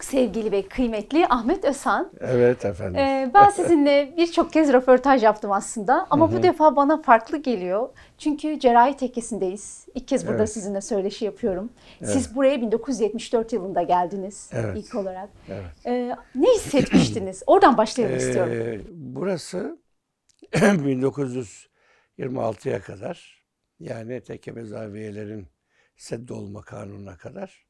çok sevgili ve kıymetli Ahmet Özhan. Evet efendim. Ee, ben sizinle birçok kez röportaj yaptım aslında ama bu defa bana farklı geliyor. Çünkü cerrahi tekkesindeyiz. İlk kez burada Evet. sizinle söyleşi yapıyorum. Siz buraya 1974 yılında geldiniz Evet. ilk olarak. Evet. Ee, ne hissetmiştiniz? Oradan başlayalım istiyorum. Ee, burası 1926'ya kadar yani tekke ve zaviyelerin sedd olma kanununa kadar ee,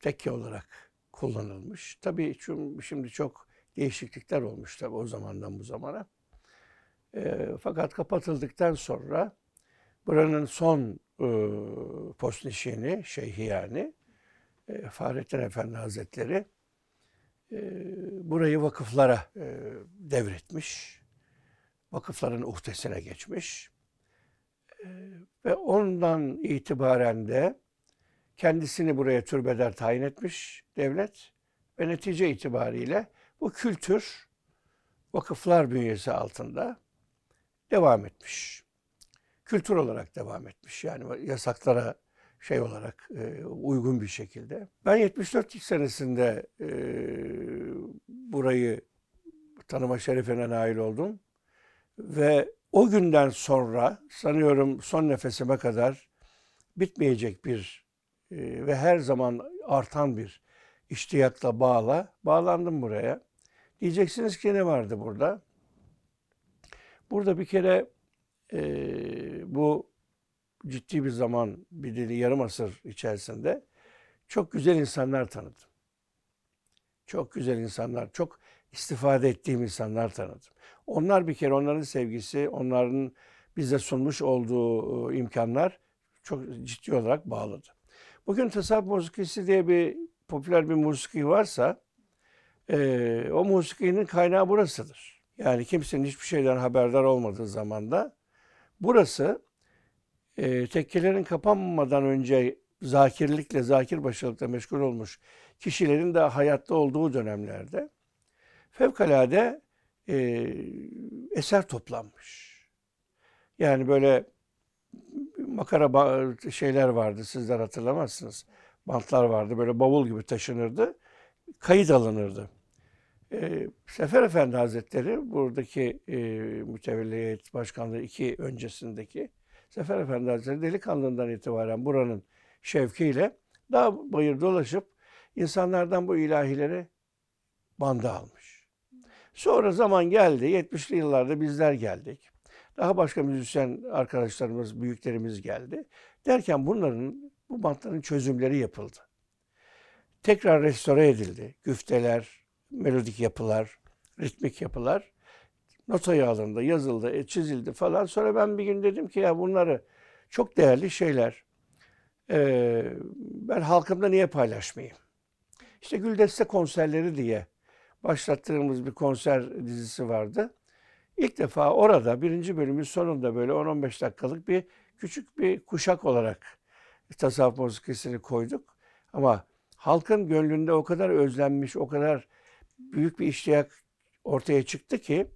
tekke olarak kullanılmış. Tabii şimdi çok değişiklikler olmuş tabii o zamandan bu zamana. Ee, fakat kapatıldıktan sonra buranın son e, postnişini, şeyhi yani e, Fahrettin Efendi Hazretleri e, burayı vakıflara e, devretmiş. Vakıfların uhdesine geçmiş. E, ve ondan itibaren de kendisini buraya türbeder tayin etmiş devlet ve netice itibariyle bu kültür vakıflar bünyesi altında devam etmiş. Kültür olarak devam etmiş. Yani yasaklara şey olarak e, uygun bir şekilde. Ben 74 senesinde e, burayı tanıma şerefine nail oldum. Ve o günden sonra sanıyorum son nefesime kadar bitmeyecek bir e, ve her zaman artan bir iştiyakla bağla bağlandım buraya. Diyeceksiniz ki ne vardı burada? Burada bir kere e, bu ciddi bir zaman, bir dili yarım asır içerisinde çok güzel insanlar tanıdım. Çok güzel insanlar, çok istifade ettiğim insanlar tanıdım. Onlar bir kere onların sevgisi, onların bize sunmuş olduğu e, imkanlar çok ciddi olarak bağladı. Bugün tasavvuf musikisi diye bir popüler bir musiki varsa e, o musikinin kaynağı burasıdır. Yani kimsenin hiçbir şeyden haberdar olmadığı zamanda burası e, tekkelerin kapanmadan önce zakirlikle, zakir başılıkla meşgul olmuş kişilerin de hayatta olduğu dönemlerde fevkalade e, eser toplanmış. Yani böyle makara şeyler vardı sizler hatırlamazsınız. Bantlar vardı böyle bavul gibi taşınırdı. Kayıt alınırdı. E, Sefer Efendi Hazretleri buradaki e, mütevelliyet başkanlığı iki öncesindeki Sefer Efendi Hazretleri delikanlığından itibaren buranın şevkiyle dağ bayır dolaşıp insanlardan bu ilahileri banda almış. Sonra zaman geldi, 70'li yıllarda bizler geldik. Daha başka müzisyen arkadaşlarımız, büyüklerimiz geldi. Derken bunların, bu bantların çözümleri yapıldı. Tekrar restore edildi. Güfteler, melodik yapılar, ritmik yapılar notaya alındı, yazıldı, e, çizildi falan. Sonra ben bir gün dedim ki ya bunları çok değerli şeyler. Ee, ben halkımda niye paylaşmayayım? İşte Güldeste konserleri diye başlattığımız bir konser dizisi vardı. İlk defa orada birinci bölümün sonunda böyle 10-15 dakikalık bir küçük bir kuşak olarak tasavvuf musikisini koyduk. Ama halkın gönlünde o kadar özlenmiş, o kadar büyük bir iştiyak ortaya çıktı ki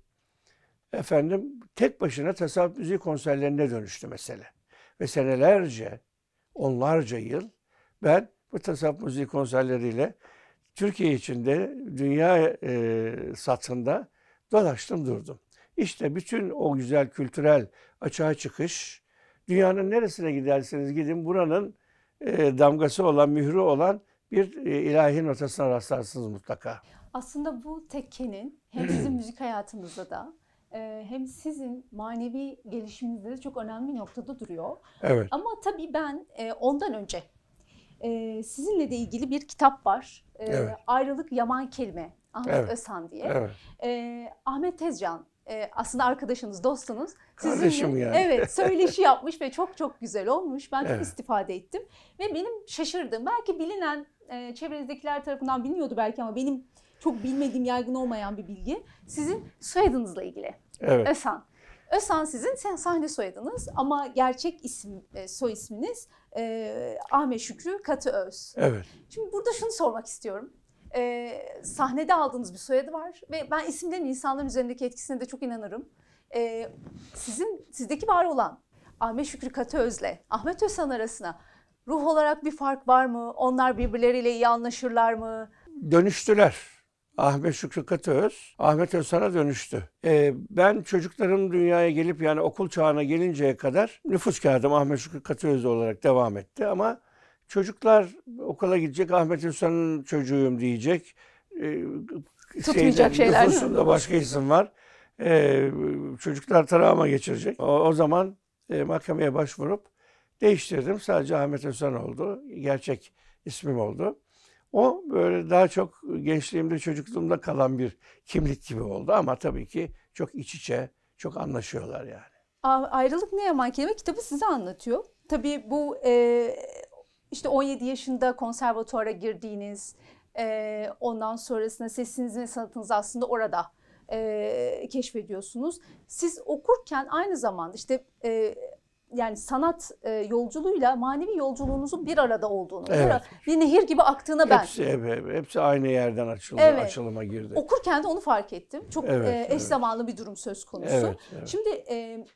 efendim tek başına tasavvuf müziği konserlerine dönüştü mesele. Ve senelerce, onlarca yıl ben bu tasavvuf müziği konserleriyle Türkiye içinde, dünya e, satında dolaştım durdum. İşte bütün o güzel kültürel açığa çıkış, dünyanın neresine giderseniz gidin buranın e, damgası olan, mührü olan bir e, ilahi notasına rastlarsınız mutlaka. Aslında bu tekkenin hem sizin müzik hayatınızda da e, hem sizin manevi gelişiminizde de çok önemli bir noktada duruyor. Evet. Ama tabii ben e, ondan önce e, sizinle de ilgili bir kitap var. E, Evet. Ayrılık Yaman Kelime. Ahmet Evet. Özhan diye. Evet. E, Ahmet Tezcan e, aslında arkadaşınız, dostunuz. Sizinle- Kardeşim yani. Evet, söyleşi yapmış ve çok çok güzel olmuş. Ben çok Evet. istifade ettim. Ve benim şaşırdığım, belki bilinen, e, çevrenizdekiler tarafından biliniyordu belki ama benim çok bilmediğim, yaygın olmayan bir bilgi. Sizin soyadınızla ilgili. Evet. Özhan. Özhan sizin sen sahne soyadınız ama gerçek isim, e, soy isminiz e, Ahmet Şükrü Katıöz. Evet. Şimdi burada şunu sormak istiyorum. Ee, sahnede aldığınız bir soyadı var ve ben isimlerin insanların üzerindeki etkisine de çok inanırım. Ee, sizin sizdeki var olan Ahmet Şükrü Katıöz'le Ahmet Özhan arasına ruh olarak bir fark var mı? Onlar birbirleriyle iyi anlaşırlar mı? Dönüştüler. Ahmet Şükrü Katıöz, Ahmet Özsan'a dönüştü. Ee, ben çocuklarım dünyaya gelip yani okul çağına gelinceye kadar nüfus kağıdım Ahmet Şükrü Katıöz olarak devam etti ama çocuklar okula gidecek Ahmet Özsan'ın çocuğuyum diyecek. Ee, Tutmayacak şeyler değil mi? Nüfusunda başka isim var. Ee, çocuklar travma geçirecek. O, o zaman e, mahkemeye başvurup değiştirdim. Sadece Ahmet Özsan oldu. Gerçek ismim oldu. O böyle daha çok gençliğimde, çocukluğumda kalan bir kimlik gibi oldu. Ama tabii ki çok iç içe, çok anlaşıyorlar yani. A- Ayrılık Ne Yaman Kelime kitabı size anlatıyor. Tabii bu e, işte 17 yaşında konservatuara girdiğiniz, e, ondan sonrasında sesiniz ve sanatınızı aslında orada e, keşfediyorsunuz. Siz okurken aynı zamanda işte e, yani sanat e, yolculuğuyla manevi yolculuğunuzun bir arada olduğunu, bir, Evet. ara- bir nehir gibi aktığına ben Hepsi, hep- hepsi aynı yerden açıldı, Evet. açılıma girdi. okurken de onu fark ettim. Çok Evet, e, eş evet. zamanlı bir durum söz konusu. Evet, evet. Şimdi e,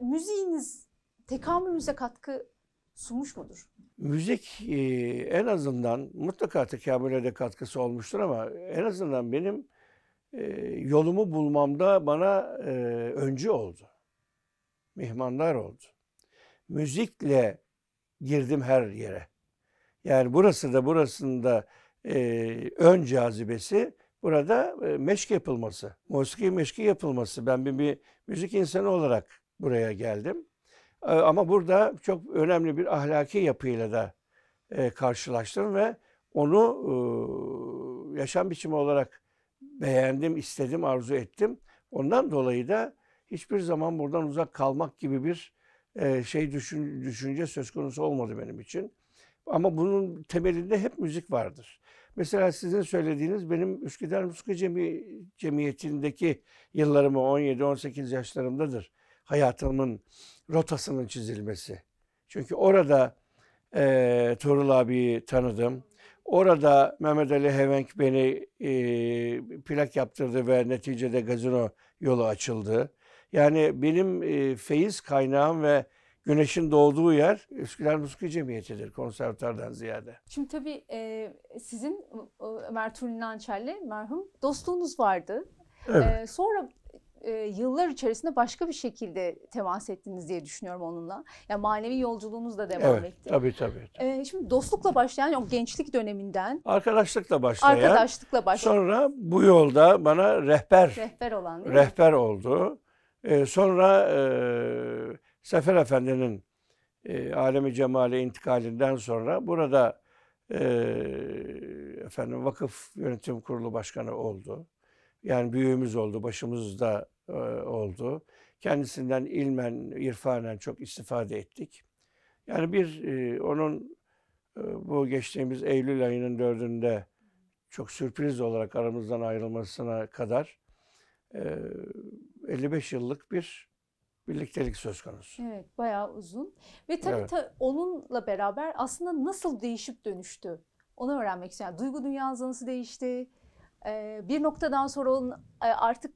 müziğiniz tekamülünüze katkı sunmuş mudur? Müzik e, en azından mutlaka tekamüle de katkısı olmuştur ama en azından benim e, yolumu bulmamda bana e, öncü oldu. Mihmandar oldu. Müzikle girdim her yere. Yani burası da burasında e, ön cazibesi burada e, meşk yapılması. Musiki meşki yapılması. Ben bir, bir müzik insanı olarak buraya geldim. E, Ama burada çok önemli bir ahlaki yapıyla da e, karşılaştım ve onu e, yaşam biçimi olarak beğendim, istedim, arzu ettim. Ondan dolayı da hiçbir zaman buradan uzak kalmak gibi bir e, şey düşün, düşünce söz konusu olmadı benim için. Ama bunun temelinde hep müzik vardır. Mesela sizin söylediğiniz benim Üsküdar Cemi, Cemiyeti'ndeki yıllarımı 17-18 yaşlarımdadır. Hayatımın rotasının çizilmesi. Çünkü orada e, Tuğrul abiyi tanıdım. Orada Mehmet Ali Hevenk beni e, plak yaptırdı ve neticede gazino yolu açıldı. Yani benim e, feyiz kaynağım ve güneşin doğduğu yer Üsküdar Müzik Cemiyeti'dir konservatuardan ziyade. Şimdi tabii e, sizin e, Ömer Turin Nançer'le merhum dostluğunuz vardı. Evet. E, sonra e, yıllar içerisinde başka bir şekilde temas ettiniz diye düşünüyorum onunla. Yani manevi yolculuğunuz da devam evet, etti. tabii tabii. E, şimdi dostlukla başlayan o gençlik döneminden Arkadaşlıkla başlayan, arkadaşlıkla başlayan sonra bu yolda bana rehber rehber olan değil mi? rehber oldu. Ee, sonra e, Sefer Efendi'nin e, alemi cemale intikalinden sonra burada e, efendim vakıf yönetim kurulu başkanı oldu. Yani büyüğümüz oldu, başımızda e, oldu. Kendisinden ilmen, irfanen çok istifade ettik. Yani bir e, onun e, bu geçtiğimiz Eylül ayının dördünde çok sürpriz olarak aramızdan ayrılmasına kadar e, 55 yıllık bir birliktelik söz konusu. Evet, bayağı uzun. Ve tabii Evet. ta- onunla beraber aslında nasıl değişip dönüştü? Onu öğrenmek istiyorum. Yani duygu dünyanız nasıl değişti? Ee, bir noktadan sonra onun e, artık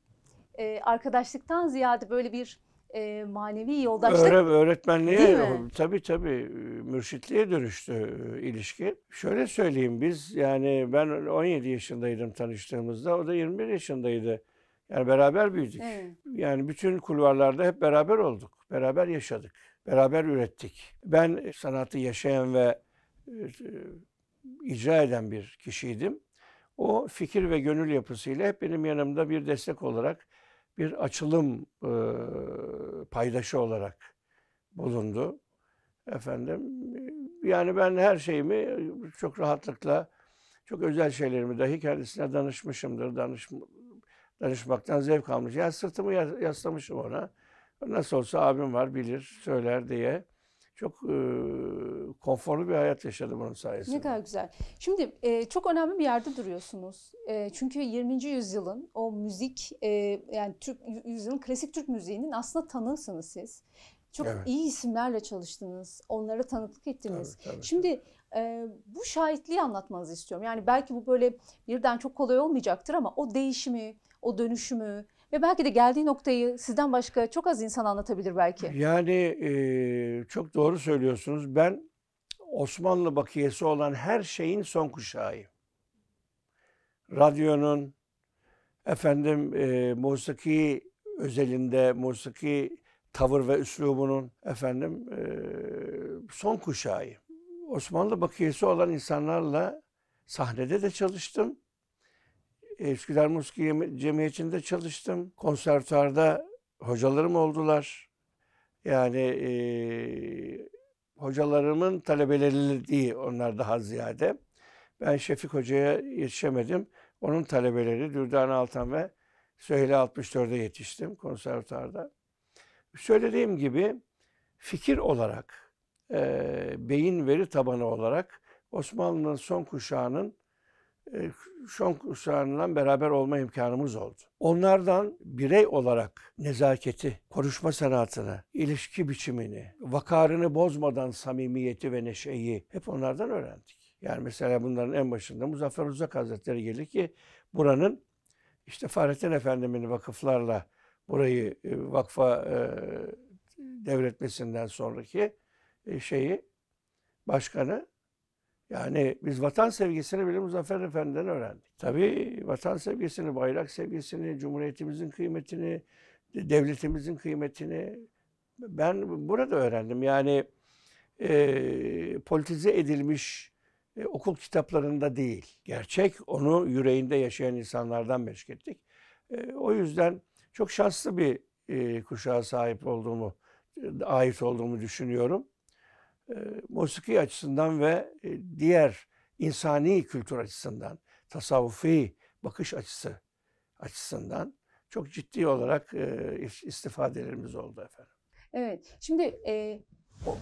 e, arkadaşlıktan ziyade böyle bir e, manevi yoldaşlık Öğre, öğretmenliğe tabii tabii e, mürşitliğe dönüştü e, ilişki. Şöyle söyleyeyim biz yani ben 17 yaşındaydım tanıştığımızda o da 21 yaşındaydı. Yani beraber büyüdük. Evet. Yani bütün kulvarlarda hep beraber olduk. Beraber yaşadık. Beraber ürettik. Ben sanatı yaşayan ve e, icra eden bir kişiydim. O fikir ve gönül yapısıyla hep benim yanımda bir destek olarak bir açılım e, paydaşı olarak bulundu. Efendim yani ben her şeyimi çok rahatlıkla çok özel şeylerimi dahi kendisine danışmışımdır. Danış, danışmaktan zevk almış. Yani sırtımı ya- yaslamışım ona. Nasıl olsa abim var bilir, söyler diye. Çok e, konforlu bir hayat yaşadım onun sayesinde. Ne kadar güzel. Şimdi e, çok önemli bir yerde duruyorsunuz. E, çünkü 20. yüzyılın o müzik e, yani Türk yüzyılın klasik Türk müziğinin aslında tanığısınız siz. Çok Evet. iyi isimlerle çalıştınız. Onlara tanıklık ettiniz. Tabii, tabii, Şimdi e, bu şahitliği anlatmanızı istiyorum. Yani belki bu böyle birden çok kolay olmayacaktır ama o değişimi, o dönüşümü ve belki de geldiği noktayı sizden başka çok az insan anlatabilir belki. Yani e, çok doğru söylüyorsunuz. Ben Osmanlı bakiyesi olan her şeyin son kuşağıyım. Radyonun, efendim e, musiki özelinde, musiki tavır ve üslubunun efendim e, son kuşağıyım. Osmanlı bakiyesi olan insanlarla sahnede de çalıştım. Üsküdar Musiki Cemiyeti'nde çalıştım. Konservatuarda hocalarım oldular. Yani e, hocalarımın talebeleri değil onlar daha ziyade. Ben Şefik Hoca'ya yetişemedim. Onun talebeleri Dürdane Altan ve Süheyla 64'e yetiştim konservatuarda. Söylediğim gibi fikir olarak, e, beyin veri tabanı olarak Osmanlı'nın son kuşağının e, son kuşağından beraber olma imkanımız oldu. Onlardan birey olarak nezaketi, konuşma sanatını, ilişki biçimini, vakarını bozmadan samimiyeti ve neşeyi hep onlardan öğrendik. Yani mesela bunların en başında Muzaffer Uzak Hazretleri gelir ki buranın işte Fahrettin Efendimiz'in vakıflarla burayı e, vakfa e, devretmesinden sonraki şeyi başkanı yani biz vatan sevgisini bile Muzaffer Efendi'den öğrendik. Tabii vatan sevgisini, bayrak sevgisini, cumhuriyetimizin kıymetini, devletimizin kıymetini ben burada öğrendim. Yani e, politize edilmiş e, okul kitaplarında değil. Gerçek onu yüreğinde yaşayan insanlardan meşkettik. E, o yüzden çok şanslı bir e, kuşağa sahip olduğumu, e, ait olduğumu düşünüyorum. E, musiki açısından ve e, diğer insani kültür açısından, tasavvufi bakış açısı açısından çok ciddi olarak e, istifadelerimiz oldu efendim. Evet, şimdi e,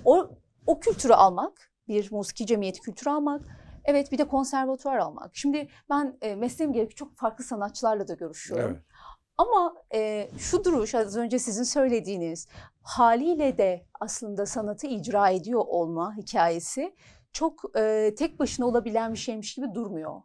o, o kültürü almak, bir musiki cemiyeti kültürü almak, evet bir de konservatuvar almak. Şimdi ben e, mesleğim gereği çok farklı sanatçılarla da görüşüyorum. Evet. Ama e, şu duruş az önce sizin söylediğiniz haliyle de aslında sanatı icra ediyor olma hikayesi çok e, tek başına olabilen bir şeymiş gibi durmuyor.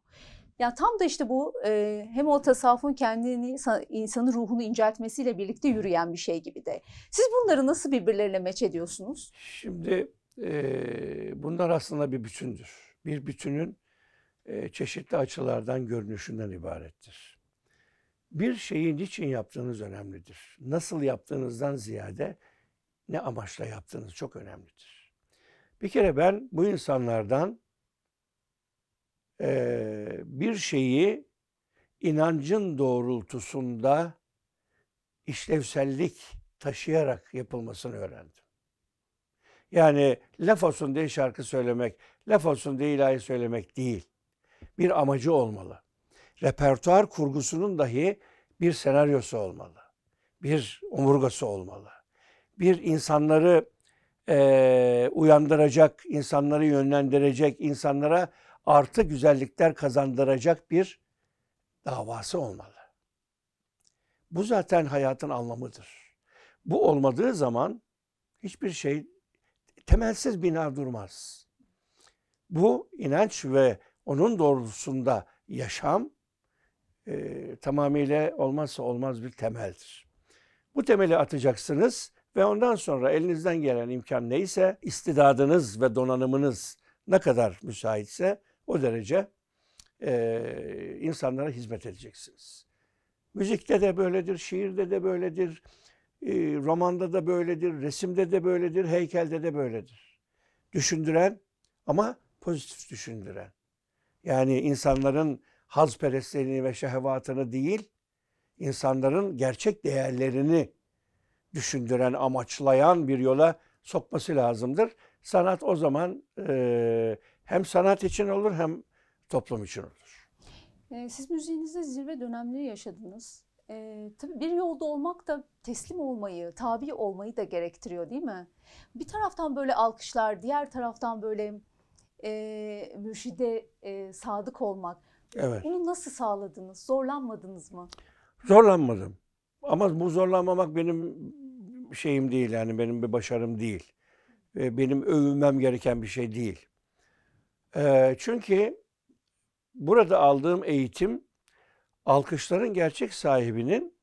Ya tam da işte bu e, hem o tasavvufun kendini insanın ruhunu inceltmesiyle birlikte yürüyen bir şey gibi de. Siz bunları nasıl birbirleriyle meç ediyorsunuz? Şimdi e, bunlar aslında bir bütündür. Bir bütünün e, çeşitli açılardan görünüşünden ibarettir bir şeyi niçin yaptığınız önemlidir. Nasıl yaptığınızdan ziyade ne amaçla yaptığınız çok önemlidir. Bir kere ben bu insanlardan e, bir şeyi inancın doğrultusunda işlevsellik taşıyarak yapılmasını öğrendim. Yani laf olsun diye şarkı söylemek, laf olsun diye ilahi söylemek değil. Bir amacı olmalı repertuar kurgusunun dahi bir senaryosu olmalı. Bir omurgası olmalı. Bir insanları e, uyandıracak, insanları yönlendirecek, insanlara artı güzellikler kazandıracak bir davası olmalı. Bu zaten hayatın anlamıdır. Bu olmadığı zaman hiçbir şey temelsiz bina durmaz. Bu inanç ve onun doğrultusunda yaşam e, tamamıyla olmazsa olmaz bir temeldir. Bu temeli atacaksınız ve ondan sonra elinizden gelen imkan neyse, istidadınız ve donanımınız ne kadar müsaitse o derece e, insanlara hizmet edeceksiniz. Müzikte de böyledir, şiirde de böyledir, e, romanda da böyledir, resimde de böyledir, heykelde de böyledir. Düşündüren ama pozitif düşündüren. Yani insanların hazperestliğini ve şehvatını değil, insanların gerçek değerlerini düşündüren, amaçlayan bir yola sokması lazımdır. Sanat o zaman e, hem sanat için olur hem toplum için olur. Siz müziğinizde zirve dönemleri yaşadınız. E, tabii bir yolda olmak da teslim olmayı, tabi olmayı da gerektiriyor değil mi? Bir taraftan böyle alkışlar, diğer taraftan böyle e, mürşide e, sadık olmak. Evet. Bunu nasıl sağladınız? Zorlanmadınız mı? Zorlanmadım. Ama bu zorlanmamak benim şeyim değil yani benim bir başarım değil. Benim övünmem gereken bir şey değil. Çünkü burada aldığım eğitim alkışların gerçek sahibinin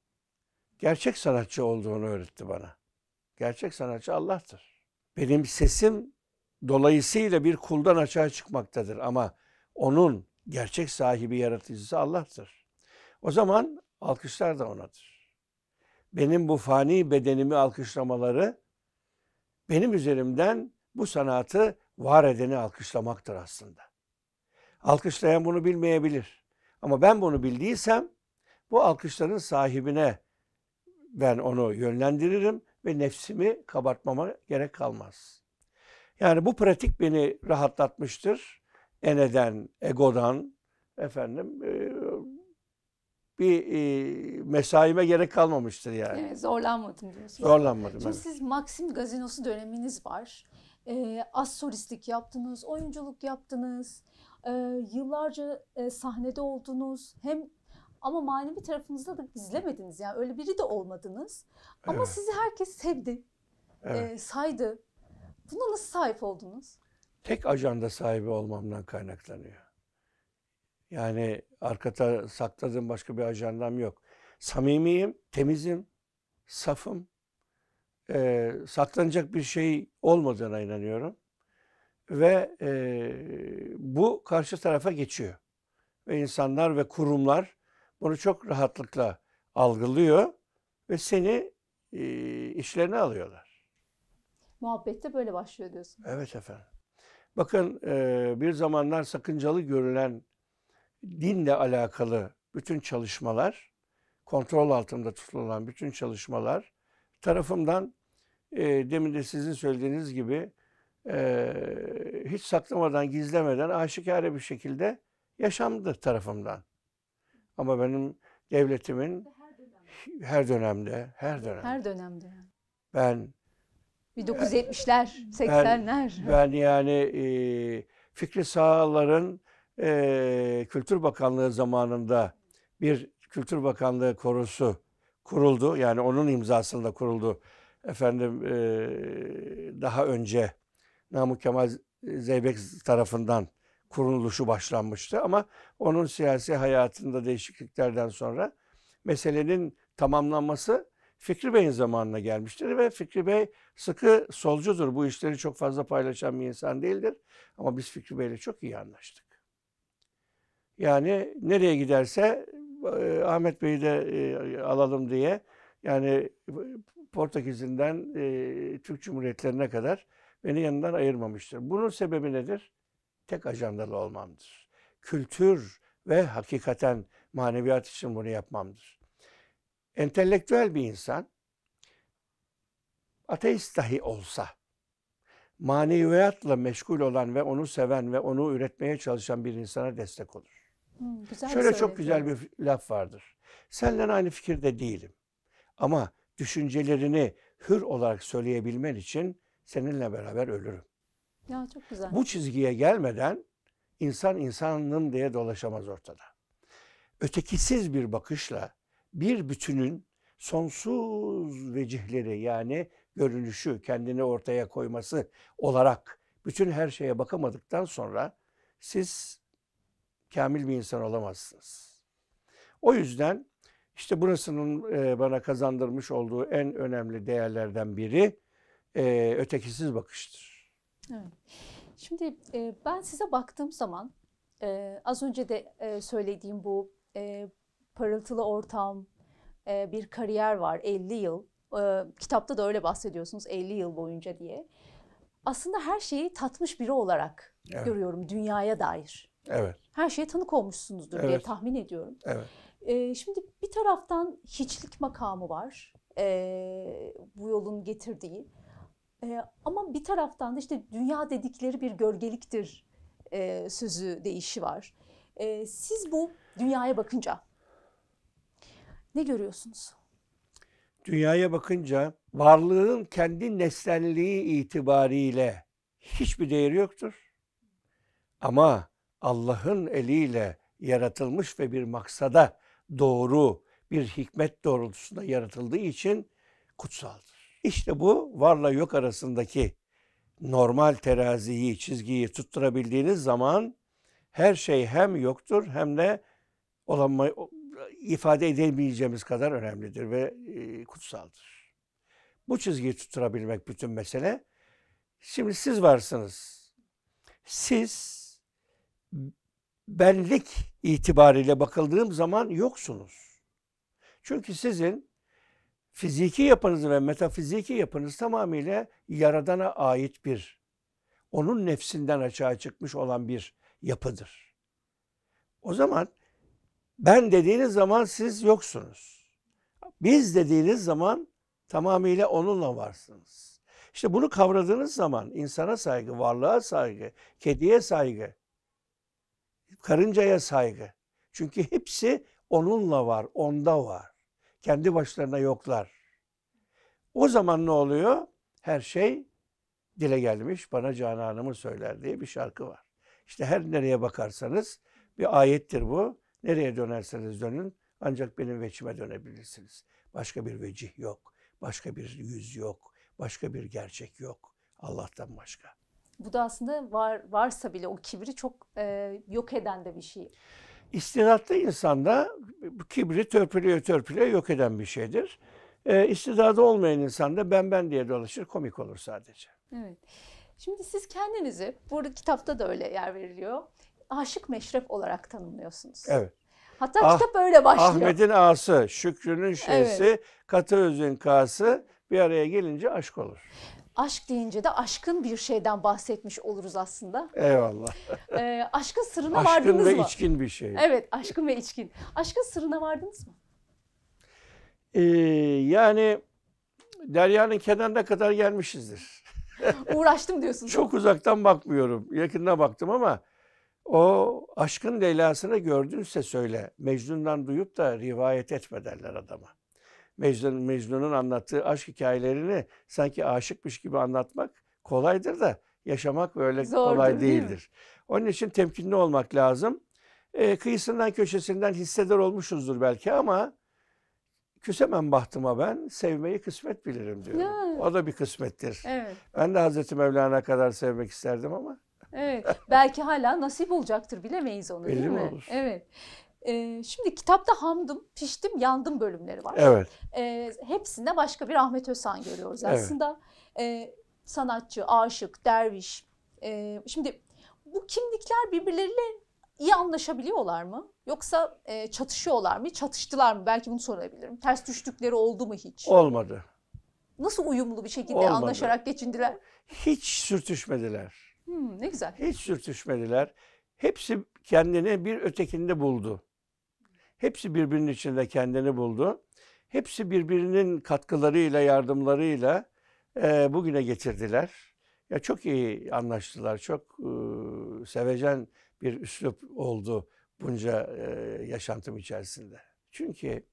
gerçek sanatçı olduğunu öğretti bana. Gerçek sanatçı Allah'tır. Benim sesim dolayısıyla bir kuldan açığa çıkmaktadır ama onun gerçek sahibi yaratıcısı Allah'tır. O zaman alkışlar da onadır. Benim bu fani bedenimi alkışlamaları benim üzerimden bu sanatı var edeni alkışlamaktır aslında. Alkışlayan bunu bilmeyebilir. Ama ben bunu bildiysem bu alkışların sahibine ben onu yönlendiririm ve nefsimi kabartmama gerek kalmaz. Yani bu pratik beni rahatlatmıştır. Eneden, egodan, efendim e, bir e, mesaime gerek kalmamıştır yani. Evet, zorlanmadım diyorsunuz. Zorlanmadım. Şimdi evet. siz Maxim gazinosu döneminiz var. Ee, az solistlik yaptınız, oyunculuk yaptınız. Ee, yıllarca e, sahnede oldunuz. Hem ama manevi tarafınızda da gizlemediniz. Yani öyle biri de olmadınız. Ama Evet. sizi herkes sevdi, Evet. e, saydı. Buna nasıl sahip oldunuz? Tek ajanda sahibi olmamdan kaynaklanıyor. Yani arkada sakladığım başka bir ajandam yok. Samimiyim, temizim, safım. Ee, saklanacak bir şey olmadığına inanıyorum. Ve e, bu karşı tarafa geçiyor. Ve insanlar ve kurumlar bunu çok rahatlıkla algılıyor ve seni e, işlerine alıyorlar. Muhabbette böyle başlıyor diyorsunuz. Evet efendim. Bakın e, bir zamanlar sakıncalı görülen dinle alakalı bütün çalışmalar, kontrol altında tutulan bütün çalışmalar tarafımdan e, demin de sizin söylediğiniz gibi e, hiç saklamadan, gizlemeden aşikare bir şekilde yaşamdı tarafımdan. Ama benim devletimin her dönemde, her dönem Her dönemde. ben 1970'ler, 80'ler. Ben yani e, Fikri Sağlar'ın e, Kültür Bakanlığı zamanında bir Kültür Bakanlığı korosu kuruldu. Yani onun imzasında kuruldu. Efendim e, daha önce Namık Kemal Zeybek tarafından kuruluşu başlanmıştı. Ama onun siyasi hayatında değişikliklerden sonra meselenin tamamlanması Fikri Bey'in zamanına gelmiştir ve Fikri Bey sıkı solcudur. Bu işleri çok fazla paylaşan bir insan değildir. Ama biz Fikri Bey'le çok iyi anlaştık. Yani nereye giderse e, Ahmet Bey'i de e, alalım diye yani Portekiz'inden e, Türk Cumhuriyetlerine kadar beni yanından ayırmamıştır. Bunun sebebi nedir? Tek ajandalı olmamdır. Kültür ve hakikaten maneviyat için bunu yapmamdır. Entelektüel bir insan ateist dahi olsa maneviyatla meşgul olan ve onu seven ve onu üretmeye çalışan bir insana destek olur. Güzel Şöyle çok söylediniz. güzel bir laf vardır. Seninle aynı fikirde değilim. Ama düşüncelerini hür olarak söyleyebilmen için seninle beraber ölürüm. Ya çok güzel. Bu çizgiye gelmeden insan insanın diye dolaşamaz ortada. Ötekisiz bir bakışla bir bütünün sonsuz vecihleri yani görünüşü, kendini ortaya koyması olarak bütün her şeye bakamadıktan sonra siz kamil bir insan olamazsınız. O yüzden işte burasının e, bana kazandırmış olduğu en önemli değerlerden biri e, ötekisiz bakıştır. Evet. Şimdi e, ben size baktığım zaman az önce de söylediğim bu parıltılı ortam, e, bir kariyer var 50 yıl. E, kitapta da öyle bahsediyorsunuz 50 yıl boyunca diye. Aslında her şeyi tatmış biri olarak Evet. görüyorum dünyaya dair. Evet, Her şeye tanık olmuşsunuzdur diye Evet. tahmin ediyorum. evet. E, şimdi bir taraftan hiçlik makamı var e, bu yolun getirdiği. E, ama bir taraftan da işte dünya dedikleri bir gölgeliktir e, sözü değişi var. E, siz bu dünyaya bakınca ne görüyorsunuz? Dünyaya bakınca varlığın kendi nesnelliği itibariyle hiçbir değeri yoktur. Ama Allah'ın eliyle yaratılmış ve bir maksada doğru bir hikmet doğrultusunda yaratıldığı için kutsaldır. İşte bu varla yok arasındaki normal teraziyi, çizgiyi tutturabildiğiniz zaman her şey hem yoktur hem de olanma, ifade edemeyeceğimiz kadar önemlidir ve e, kutsaldır. Bu çizgiyi tutturabilmek bütün mesele. Şimdi siz varsınız. Siz benlik itibariyle bakıldığım zaman yoksunuz. Çünkü sizin fiziki yapınız ve metafiziki yapınız tamamıyla Yaradan'a ait bir, onun nefsinden açığa çıkmış olan bir yapıdır. O zaman ben dediğiniz zaman siz yoksunuz. Biz dediğiniz zaman tamamıyla onunla varsınız. İşte bunu kavradığınız zaman insana saygı, varlığa saygı, kediye saygı, karıncaya saygı. Çünkü hepsi onunla var, onda var. Kendi başlarına yoklar. O zaman ne oluyor? Her şey dile gelmiş, bana cananımı söyler diye bir şarkı var. İşte her nereye bakarsanız bir ayettir bu. Nereye dönerseniz dönün ancak benim veçime dönebilirsiniz. Başka bir vecih yok. Başka bir yüz yok. Başka bir gerçek yok. Allah'tan başka. Bu da aslında var varsa bile o kibri çok e, yok eden de bir şey. İstidatlı insanda bu kibri törpülüyor törpülüyor yok eden bir şeydir. E, istidadı olmayan insan da ben ben diye dolaşır komik olur sadece. Evet. Şimdi siz kendinizi, burada kitapta da öyle yer veriliyor, aşık meşrep olarak tanımlıyorsunuz. Evet. Hatta Ah- kitap öyle başlıyor. Ahmet'in ası, Şükrü'nün şeysi, katı özün kası bir araya gelince aşk olur. Aşk deyince de aşkın bir şeyden bahsetmiş oluruz aslında. Eyvallah. Ee, aşkın sırrına Aşkın vardınız ve mı? içkin bir şey. Evet, aşkın ve içkin. Aşkın sırrına vardınız mı? Ee, yani deryanın kenarına kadar gelmişizdir. Uğraştım diyorsunuz. Çok uzaktan bakmıyorum. Yakında baktım ama o aşkın Leyla'sını gördünse söyle. Mecnun'dan duyup da rivayet etme derler adama. Mecnun, Mecnun'un anlattığı aşk hikayelerini sanki aşıkmış gibi anlatmak kolaydır da yaşamak böyle Zordur, kolay değil değildir. Onun için temkinli olmak lazım. Ee, kıyısından köşesinden hissedar olmuşuzdur belki ama küsemem bahtıma ben sevmeyi kısmet bilirim diyorum. Ya. O da bir kısmettir. Evet, Ben de Hazreti Mevlana kadar sevmek isterdim ama evet. Belki hala nasip olacaktır bilemeyiz onu değil Belli mi mi? olur? Evet. Ee, şimdi kitapta hamdım, piştim, yandım bölümleri var. evet. Ee, hepsinde başka bir Ahmet Özhan görüyoruz Evet. aslında. Ee, sanatçı, aşık, derviş. Ee, şimdi bu kimlikler birbirleriyle iyi anlaşabiliyorlar mı? Yoksa e, çatışıyorlar mı? Çatıştılar mı? Belki bunu sorabilirim. Ters düştükleri oldu mu hiç? Olmadı. Nasıl uyumlu bir şekilde Olmadı. anlaşarak geçindiler? Hiç sürtüşmediler. Hmm, ne güzel. Hiç sürtüşmediler. Hepsi kendini bir ötekinde buldu. Hepsi birbirinin içinde kendini buldu. Hepsi birbirinin katkılarıyla, yardımlarıyla e, bugüne getirdiler. Ya çok iyi anlaştılar. Çok e, sevecen bir üslup oldu bunca e, yaşantım içerisinde. Çünkü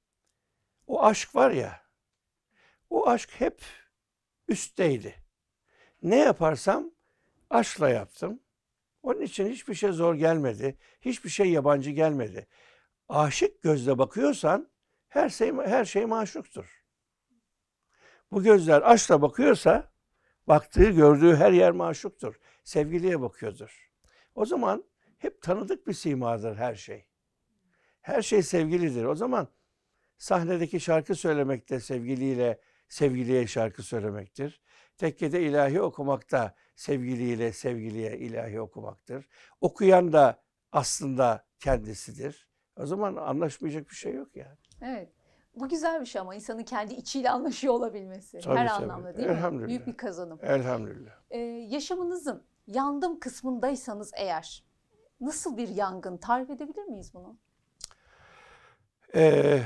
o aşk var ya, o aşk hep üstteydi. Ne yaparsam aşkla yaptım. Onun için hiçbir şey zor gelmedi. Hiçbir şey yabancı gelmedi. Aşık gözle bakıyorsan her şey her şey maşuktur. Bu gözler aşkla bakıyorsa baktığı, gördüğü her yer maşuktur. Sevgiliye bakıyordur. O zaman hep tanıdık bir simadır her şey. Her şey sevgilidir. O zaman sahnedeki şarkı söylemek de sevgiliyle, sevgiliye şarkı söylemektir. Tekkede ilahi okumak da sevgiliyle, sevgiliye ilahi okumaktır. Okuyan da aslında kendisidir. O zaman anlaşmayacak bir şey yok yani. Evet. Bu güzel bir şey ama insanın kendi içiyle anlaşıyor olabilmesi. Tabii, Her tabii. anlamda değil mi? Büyük bir kazanım. Elhamdülillah. Ee, yaşamınızın yandım kısmındaysanız eğer nasıl bir yangın tarif edebilir miyiz bunu? Ee,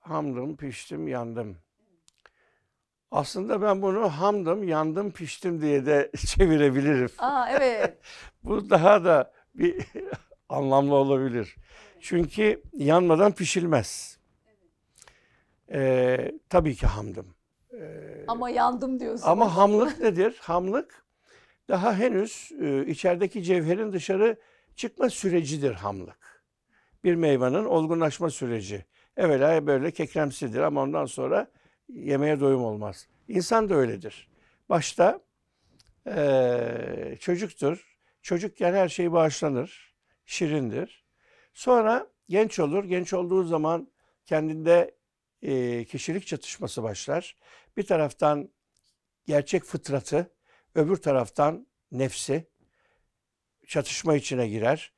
hamdım, piştim, yandım. Aslında ben bunu hamdım, yandım, piştim diye de çevirebilirim. Aa evet. Bu daha da bir anlamlı olabilir. Çünkü yanmadan pişilmez. Ee, tabii ki hamdım. Ee, ama yandım diyorsun. ama hamlık nedir? Hamlık daha henüz e, içerideki cevherin dışarı çıkma sürecidir hamlık. Bir meyvanın olgunlaşma süreci. Evvela böyle kekremsidir ama ondan sonra yemeğe doyum olmaz. İnsan da öyledir. Başta eee, çocuktur. Çocukken her şey bağışlanır, şirindir. Sonra genç olur. Genç olduğu zaman kendinde eee, kişilik çatışması başlar. Bir taraftan gerçek fıtratı, öbür taraftan nefsi çatışma içine girer.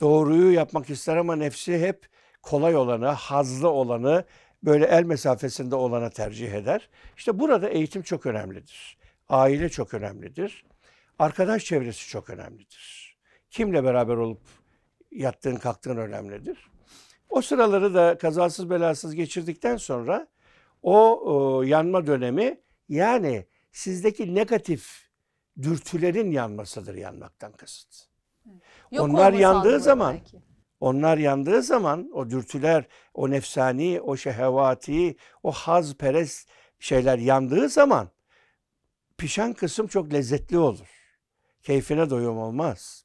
Doğruyu yapmak ister ama nefsi hep kolay olanı, hazlı olanı, böyle el mesafesinde olanı tercih eder. İşte burada eğitim çok önemlidir. Aile çok önemlidir. Arkadaş çevresi çok önemlidir. Kimle beraber olup yattığın kalktığın önemlidir. O sıraları da kazasız belasız geçirdikten sonra o, o yanma dönemi yani sizdeki negatif dürtülerin yanmasıdır yanmaktan kasıt. Yok Onlar yandığı zaman belki. Onlar yandığı zaman o dürtüler, o nefsani, o şehevati, o haz perest şeyler yandığı zaman pişen kısım çok lezzetli olur. Keyfine doyum olmaz.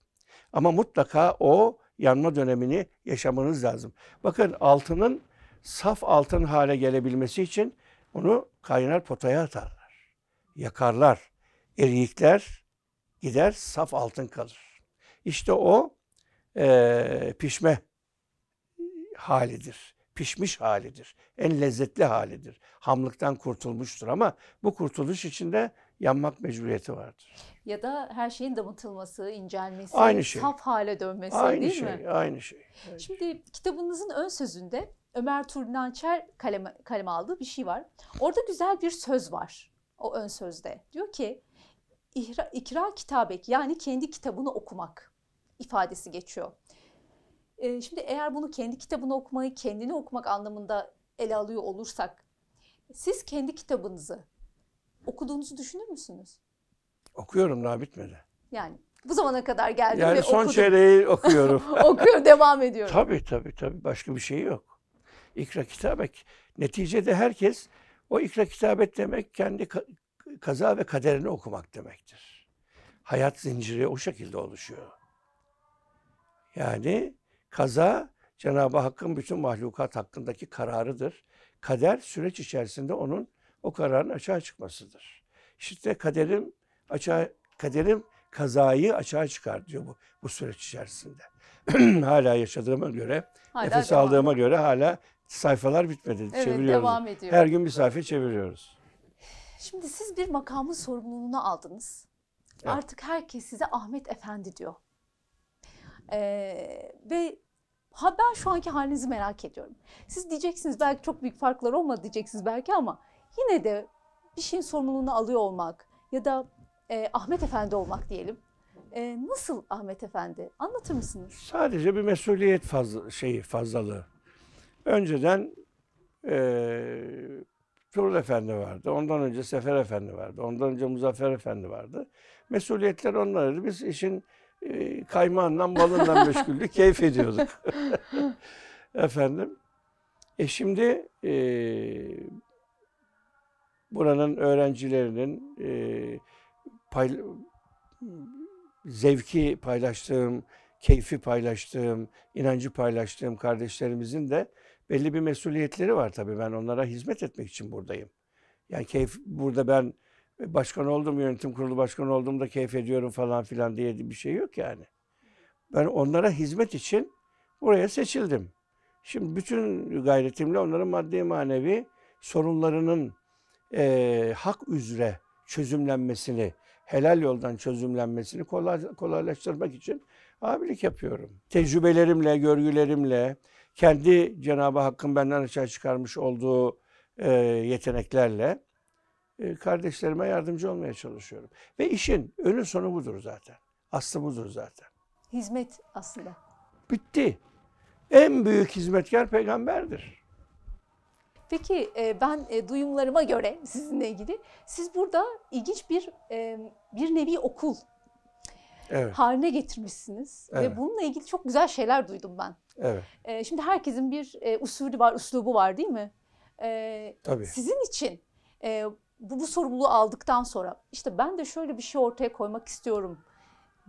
Ama mutlaka o yanma dönemini yaşamanız lazım. Bakın altının saf altın hale gelebilmesi için onu kaynar potaya atarlar. Yakarlar. Eriyikler gider saf altın kalır. İşte o eee, pişme halidir. Pişmiş halidir. En lezzetli halidir. Hamlıktan kurtulmuştur ama bu kurtuluş içinde yanmak mecburiyeti vardır. Ya da her şeyin damıtılması, incelmesi, Aynı şey. saf hale dönmesi Aynı değil şey, mi? aynı şey. Şimdi kitabınızın ön sözünde Ömer Turnançer kaleme, kaleme aldığı bir şey var. Orada güzel bir söz var o ön sözde. Diyor ki ihra, ikra kitabek yani kendi kitabını okumak ifadesi geçiyor. Ee, şimdi eğer bunu kendi kitabını okumayı kendini okumak anlamında ele alıyor olursak siz kendi kitabınızı okuduğunuzu düşünür müsünüz? Okuyorum daha bitmedi. Yani bu zamana kadar geldim Yani ve son okudum. çeyreği okuyorum. Okuyorum, devam ediyorum. tabii tabii tabii başka bir şey yok. İkra kitabek. Neticede herkes o ikra kitabet demek kendi ka- kaza ve kaderini okumak demektir. Hayat zinciri o şekilde oluşuyor. Yani kaza Cenab-ı Hakk'ın bütün mahlukat hakkındaki kararıdır. Kader süreç içerisinde onun o kararın açığa çıkmasıdır. İşte kaderim açığa kaderim kazayı açığa çıkar diyor bu bu süreç içerisinde. hala yaşadığıma göre, Hala nefes devam aldığıma göre hala sayfalar bitmedi. Evet Çeviriyoruz. devam ediyor. Her gün bir sayfa çeviriyoruz. Şimdi siz bir makamın sorumluluğunu aldınız. Evet. Artık herkes size Ahmet Efendi diyor. Ee, ve ha ben şu anki halinizi merak ediyorum. Siz diyeceksiniz belki çok büyük farklar olmadı diyeceksiniz belki ama yine de bir şeyin sorumluluğunu alıyor olmak ya da e, Ahmet Efendi olmak diyelim. E, nasıl Ahmet Efendi? Anlatır mısınız? Sadece bir mesuliyet fazla, şeyi fazlalığı. Önceden eee Turul Efendi vardı. Ondan önce Sefer Efendi vardı. Ondan önce Muzaffer Efendi vardı. Mesuliyetler onlardı. Biz işin eee kaymağından balından meşguldük. keyif ediyorduk. Efendim. E şimdi eee, buranın öğrencilerinin eee pay, zevki paylaştığım, keyfi paylaştığım, inancı paylaştığım kardeşlerimizin de belli bir mesuliyetleri var tabii. Ben onlara hizmet etmek için buradayım. Yani keyif burada ben başkan oldum, yönetim kurulu başkanı olduğumda keyif ediyorum falan filan diye bir şey yok yani. Ben onlara hizmet için buraya seçildim. Şimdi bütün gayretimle onların maddi manevi sorunlarının eee, hak üzere çözümlenmesini, helal yoldan çözümlenmesini kolay, kolaylaştırmak için abilik yapıyorum. Tecrübelerimle, görgülerimle, kendi Cenab-ı Hakk'ın benden açığa çıkarmış olduğu e, yeteneklerle e, kardeşlerime yardımcı olmaya çalışıyorum. Ve işin önü sonu budur zaten. Aslı budur zaten. Hizmet aslında. Bitti. En büyük hizmetkar peygamberdir. Peki e, ben e, duyumlarıma göre sizinle ilgili siz burada ilginç bir e, bir nevi okul Evet, haline getirmişsiniz Evet. ve bununla ilgili çok güzel şeyler duydum ben. evet. E, şimdi herkesin bir e, usulü var, üslubu var değil mi? E, Tabii. sizin için e, bu, bu sorumluluğu aldıktan sonra işte ben de şöyle bir şey ortaya koymak istiyorum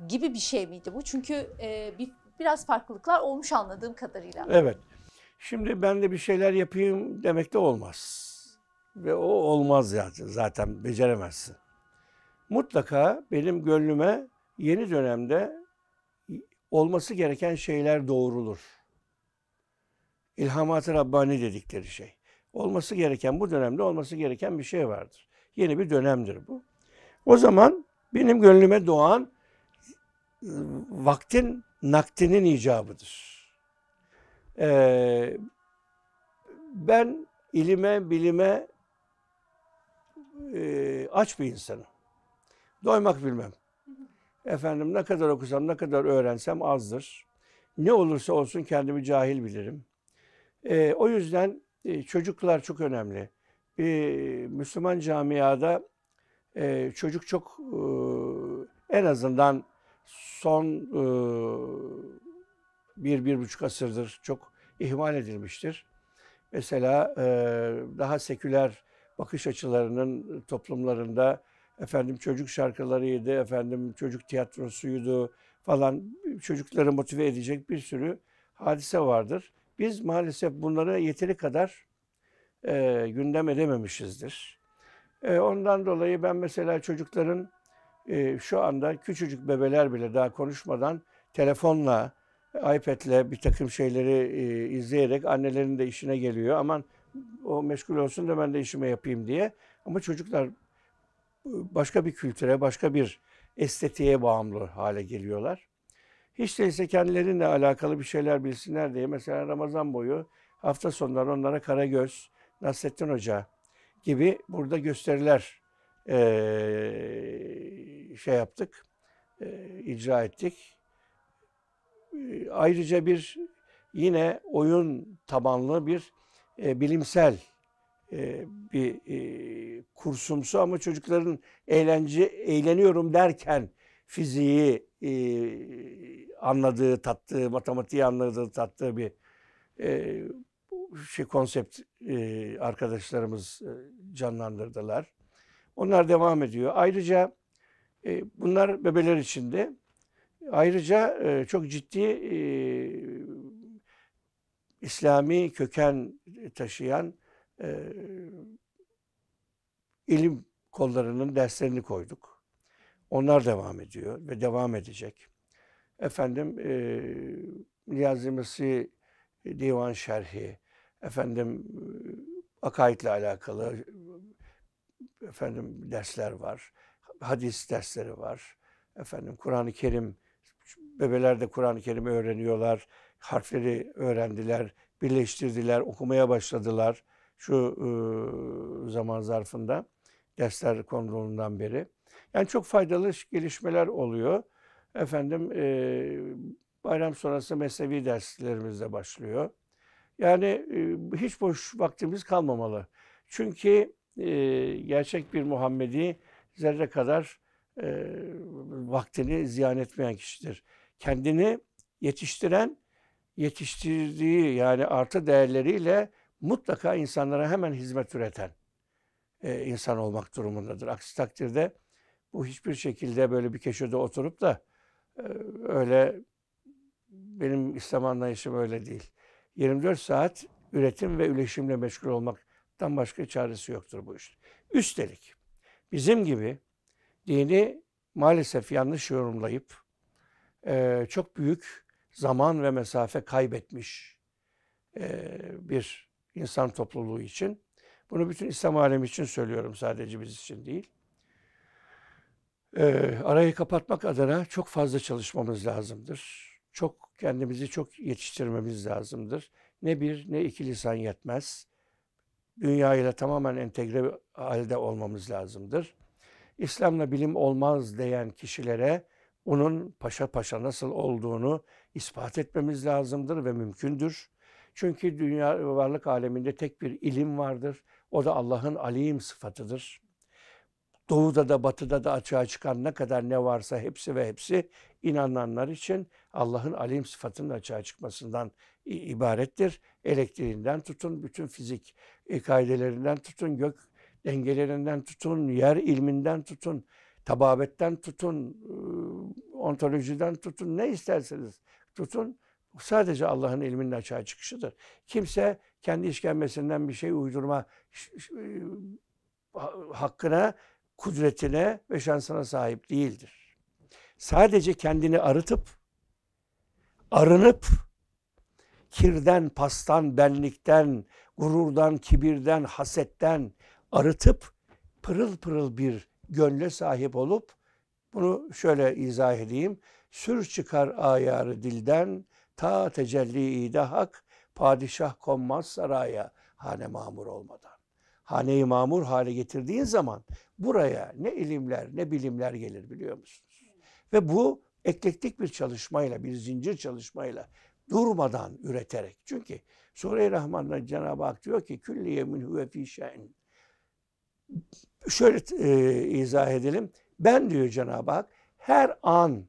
gibi bir şey miydi bu? Çünkü e, bir biraz farklılıklar olmuş anladığım kadarıyla. Evet. Şimdi ben de bir şeyler yapayım demek de olmaz. Ve o olmaz zaten, zaten beceremezsin. Mutlaka benim gönlüme yeni dönemde olması gereken şeyler doğrulur. İlhamat-ı Rabbani dedikleri şey. Olması gereken, bu dönemde olması gereken bir şey vardır. Yeni bir dönemdir bu. O zaman benim gönlüme doğan vaktin naktinin icabıdır. Ee, ben ilime, bilime e, aç bir insanım. Doymak bilmem. Efendim ne kadar okusam, ne kadar öğrensem azdır. Ne olursa olsun kendimi cahil bilirim. E, o yüzden e, çocuklar çok önemli. Bir Müslüman camiada e, çocuk çok e, en azından son e, bir, bir buçuk asırdır çok ihmal edilmiştir. Mesela daha seküler bakış açılarının toplumlarında efendim çocuk şarkılarıydı, efendim çocuk tiyatrosuydu falan çocukları motive edecek bir sürü hadise vardır. Biz maalesef bunları yeteri kadar e, gündem edememişizdir. E, ondan dolayı ben mesela çocukların e, şu anda küçücük bebeler bile daha konuşmadan telefonla, iPad'le bir takım şeyleri e, izleyerek annelerin de işine geliyor. Aman o meşgul olsun da ben de işimi yapayım diye. Ama çocuklar başka bir kültüre, başka bir estetiğe bağımlı hale geliyorlar. Hiç değilse kendilerinle alakalı bir şeyler bilsinler diye mesela Ramazan boyu hafta sonları onlara Karagöz, Nasrettin Hoca gibi burada gösteriler e, şey yaptık, e, icra ettik. E, ayrıca bir yine oyun tabanlı bir e, bilimsel e, bir e, kursumsu ama çocukların eğlence eğleniyorum derken fiziği e, anladığı, tattığı, matematiği anladığı, tattığı bir e, şey konsept e, arkadaşlarımız e, canlandırdılar. Onlar devam ediyor. Ayrıca e, bunlar bebeler içinde. Ayrıca e, çok ciddi e, İslami köken taşıyan e, ilim kollarının derslerini koyduk. Onlar devam ediyor ve devam edecek. Efendim e, Niyazi Mesih Divan Şerhi, efendim akaidle alakalı efendim dersler var. Hadis dersleri var. Efendim Kur'an-ı Kerim bebeler de Kur'an-ı Kerim'i öğreniyorlar. Harfleri öğrendiler, birleştirdiler, okumaya başladılar şu e, zaman zarfında dersler konulundan beri. Yani çok faydalı gelişmeler oluyor. Efendim e, bayram sonrası mezhevi derslerimiz de başlıyor. Yani e, hiç boş vaktimiz kalmamalı. Çünkü e, gerçek bir Muhammedi zerre kadar e, vaktini ziyan etmeyen kişidir. Kendini yetiştiren, yetiştirdiği yani artı değerleriyle mutlaka insanlara hemen hizmet üreten e, insan olmak durumundadır. Aksi takdirde bu hiçbir şekilde böyle bir köşede oturup da e, öyle benim İslam anlayışım öyle değil. 24 saat üretim ve üleşimle meşgul olmaktan başka çaresi yoktur bu işte. Üstelik bizim gibi dini maalesef yanlış yorumlayıp e, çok büyük zaman ve mesafe kaybetmiş e, bir insan topluluğu için. Bunu bütün İslam alemi için söylüyorum sadece biz için değil. Ee, arayı kapatmak adına çok fazla çalışmamız lazımdır. Çok kendimizi çok yetiştirmemiz lazımdır. Ne bir ne iki lisan yetmez. Dünya ile tamamen entegre halde olmamız lazımdır. İslam'la bilim olmaz diyen kişilere onun paşa paşa nasıl olduğunu ispat etmemiz lazımdır ve mümkündür. Çünkü dünya varlık aleminde tek bir ilim vardır. O da Allah'ın alim sıfatıdır. Doğuda da batıda da açığa çıkan ne kadar ne varsa hepsi ve hepsi inananlar için Allah'ın alim sıfatının açığa çıkmasından ibarettir. Elektriğinden tutun, bütün fizik kaidelerinden tutun, gök dengelerinden tutun, yer ilminden tutun, tababetten tutun, ontolojiden tutun, ne isterseniz tutun. Sadece Allah'ın ilminin açığa çıkışıdır. Kimse kendi işkembesinden bir şey uydurma hakkına, kudretine ve şansına sahip değildir. Sadece kendini arıtıp, arınıp, kirden, pastan, benlikten, gururdan, kibirden, hasetten arıtıp, pırıl pırıl bir gönle sahip olup, Bunu şöyle izah edeyim. Sür çıkar ayarı dilden, ta tecelli hak, padişah konmaz saraya hane mamur olmadan. Haneyi mamur hale getirdiğin zaman buraya ne ilimler ne bilimler gelir biliyor musunuz? Ve bu eklektik bir çalışmayla, bir zincir çalışmayla durmadan üreterek. Çünkü Sure-i Rahman'da Cenab-ı Hak diyor ki külli yemin huve fî şe'n. Şöyle e, izah edelim. Ben diyor Cenab-ı Hak her an,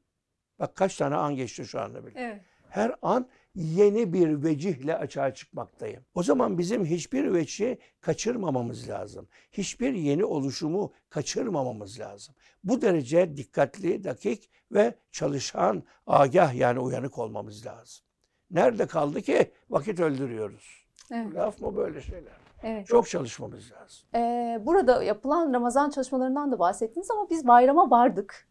bak kaç tane an geçti şu anda bile. Evet. Her an yeni bir vecihle açığa çıkmaktayım. O zaman bizim hiçbir vecihi kaçırmamamız lazım. Hiçbir yeni oluşumu kaçırmamamız lazım. Bu derece dikkatli, dakik ve çalışan, agah yani uyanık olmamız lazım. Nerede kaldı ki vakit öldürüyoruz. Evet. Laf mı böyle şeyler? evet. Çok çalışmamız lazım. Ee, burada yapılan Ramazan çalışmalarından da bahsettiniz ama biz bayrama vardık.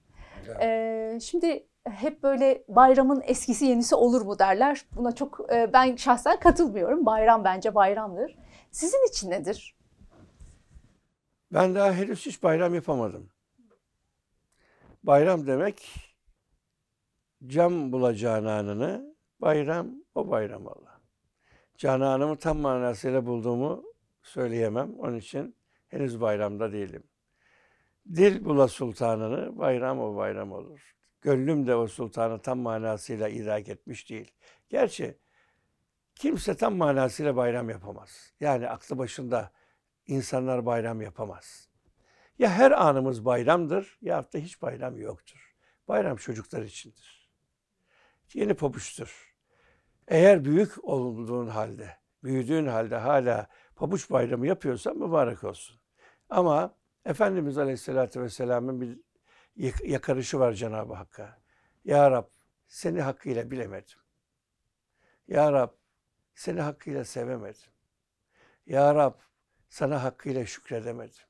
Evet. Ee, şimdi hep böyle bayramın eskisi yenisi olur mu derler. Buna çok e, ben şahsen katılmıyorum. Bayram bence bayramdır. Sizin için nedir? Ben daha henüz hiç bayram yapamadım. Bayram demek cam bula cananını, bayram o bayram Allah. Cananımı tam manasıyla bulduğumu söyleyemem. Onun için henüz bayramda değilim. Dil bula sultanını, bayram o bayram olur. Gönlüm de o sultanı tam manasıyla idrak etmiş değil. Gerçi kimse tam manasıyla bayram yapamaz. Yani aklı başında insanlar bayram yapamaz. Ya her anımız bayramdır ya da hiç bayram yoktur. Bayram çocuklar içindir. Yeni pabuçtur. Eğer büyük olduğun halde, büyüdüğün halde hala pabuç bayramı yapıyorsan mübarek olsun. Ama Efendimiz Aleyhisselatü Vesselam'ın bir yakarışı var Cenab-ı Hakk'a. Ya Rab seni hakkıyla bilemedim. Ya Rab seni hakkıyla sevemedim. Ya Rab sana hakkıyla şükredemedim.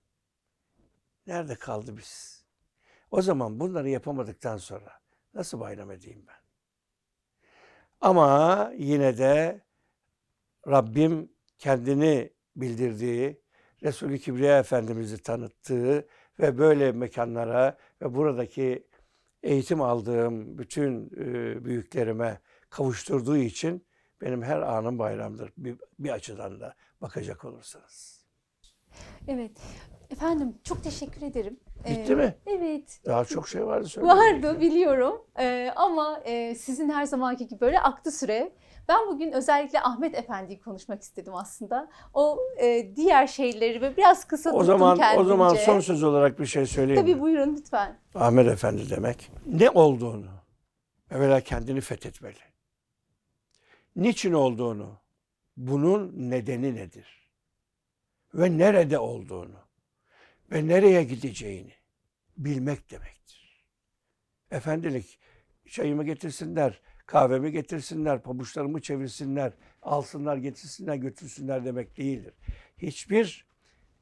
Nerede kaldı biz? O zaman bunları yapamadıktan sonra nasıl bayram edeyim ben? Ama yine de Rabbim kendini bildirdiği, Resulü Kibriya Efendimiz'i tanıttığı ve böyle mekanlara ve buradaki eğitim aldığım bütün e, büyüklerime kavuşturduğu için benim her anım bayramdır bir, bir açıdan da bakacak olursanız. Evet. Efendim çok teşekkür ederim. Bitti Ee, mi? Evet. Daha çok şey vardı söyleyecek. Vardı biliyorum Ee, ama e, sizin her zamanki gibi böyle aktı süre. Ben bugün özellikle Ahmet Efendi'yi konuşmak istedim aslında. O e, diğer şeyleri ve biraz kısa O tuttum zaman kendimce. o zaman son söz olarak bir şey söyleyeyim. mi? Tabii buyurun lütfen. Ahmet Efendi demek ne olduğunu evvela kendini fethetmeli. Niçin olduğunu, bunun nedeni nedir? Ve nerede olduğunu ve nereye gideceğini bilmek demektir. Efendilik çayımı getirsinler, kahvemi getirsinler, pabuçlarımı çevirsinler, alsınlar, getirsinler, götürsünler demek değildir. Hiçbir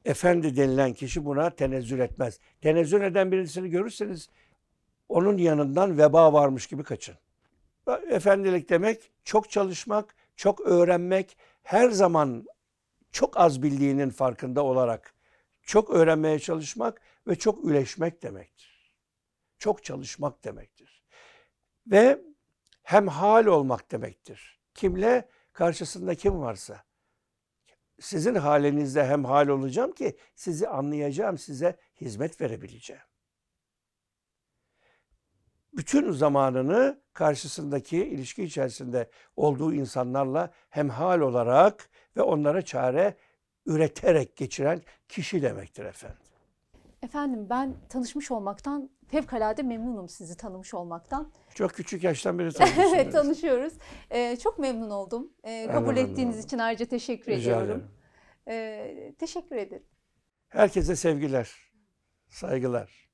efendi denilen kişi buna tenezzül etmez. Tenezzül eden birisini görürseniz onun yanından veba varmış gibi kaçın. Efendilik demek çok çalışmak, çok öğrenmek, her zaman çok az bildiğinin farkında olarak çok öğrenmeye çalışmak ve çok üleşmek demektir. Çok çalışmak demektir. Ve hem hal olmak demektir. Kimle? Karşısında kim varsa. Sizin halinizde hem hal olacağım ki sizi anlayacağım, size hizmet verebileceğim. Bütün zamanını karşısındaki ilişki içerisinde olduğu insanlarla hemhal olarak ve onlara çare üreterek geçiren kişi demektir efendim. Efendim ben tanışmış olmaktan fevkalade memnunum sizi tanımış olmaktan. Çok küçük yaştan beri tanıyorsunuz. evet tanışıyoruz. Ee, çok memnun oldum. Ee, kabul memnun ettiğiniz oldum. için ayrıca teşekkür Rica ediyorum. ederim. Ee, teşekkür ederim. Herkese sevgiler, saygılar.